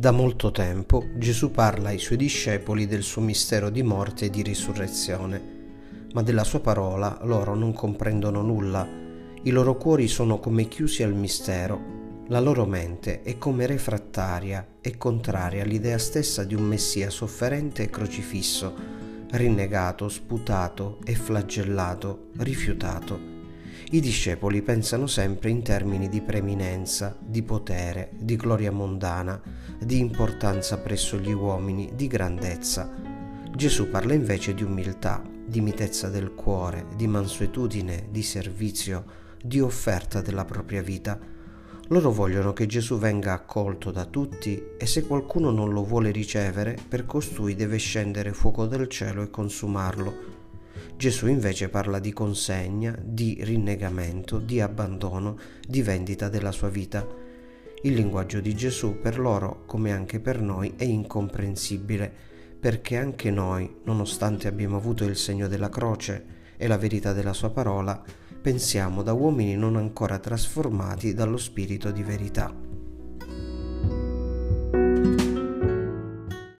Da molto tempo Gesù parla ai suoi discepoli del suo mistero di morte e di risurrezione, ma della sua parola loro non comprendono nulla, i loro cuori sono come chiusi al mistero, la loro mente è come refrattaria e contraria all'idea stessa di un Messia sofferente e crocifisso, rinnegato, sputato e flagellato, rifiutato i discepoli pensano sempre in termini di preeminenza, di potere, di gloria mondana, di importanza presso gli uomini, di grandezza. Gesù parla invece di umiltà, di mitezza del cuore, di mansuetudine, di servizio, di offerta della propria vita. Loro vogliono che Gesù venga accolto da tutti e se qualcuno non lo vuole ricevere, per costui deve scendere fuoco del cielo e consumarlo Gesù invece parla di consegna, di rinnegamento, di abbandono, di vendita della sua vita. Il linguaggio di Gesù per loro, come anche per noi, è incomprensibile, perché anche noi, nonostante abbiamo avuto il segno della croce e la verità della sua parola, pensiamo da uomini non ancora trasformati dallo spirito di verità.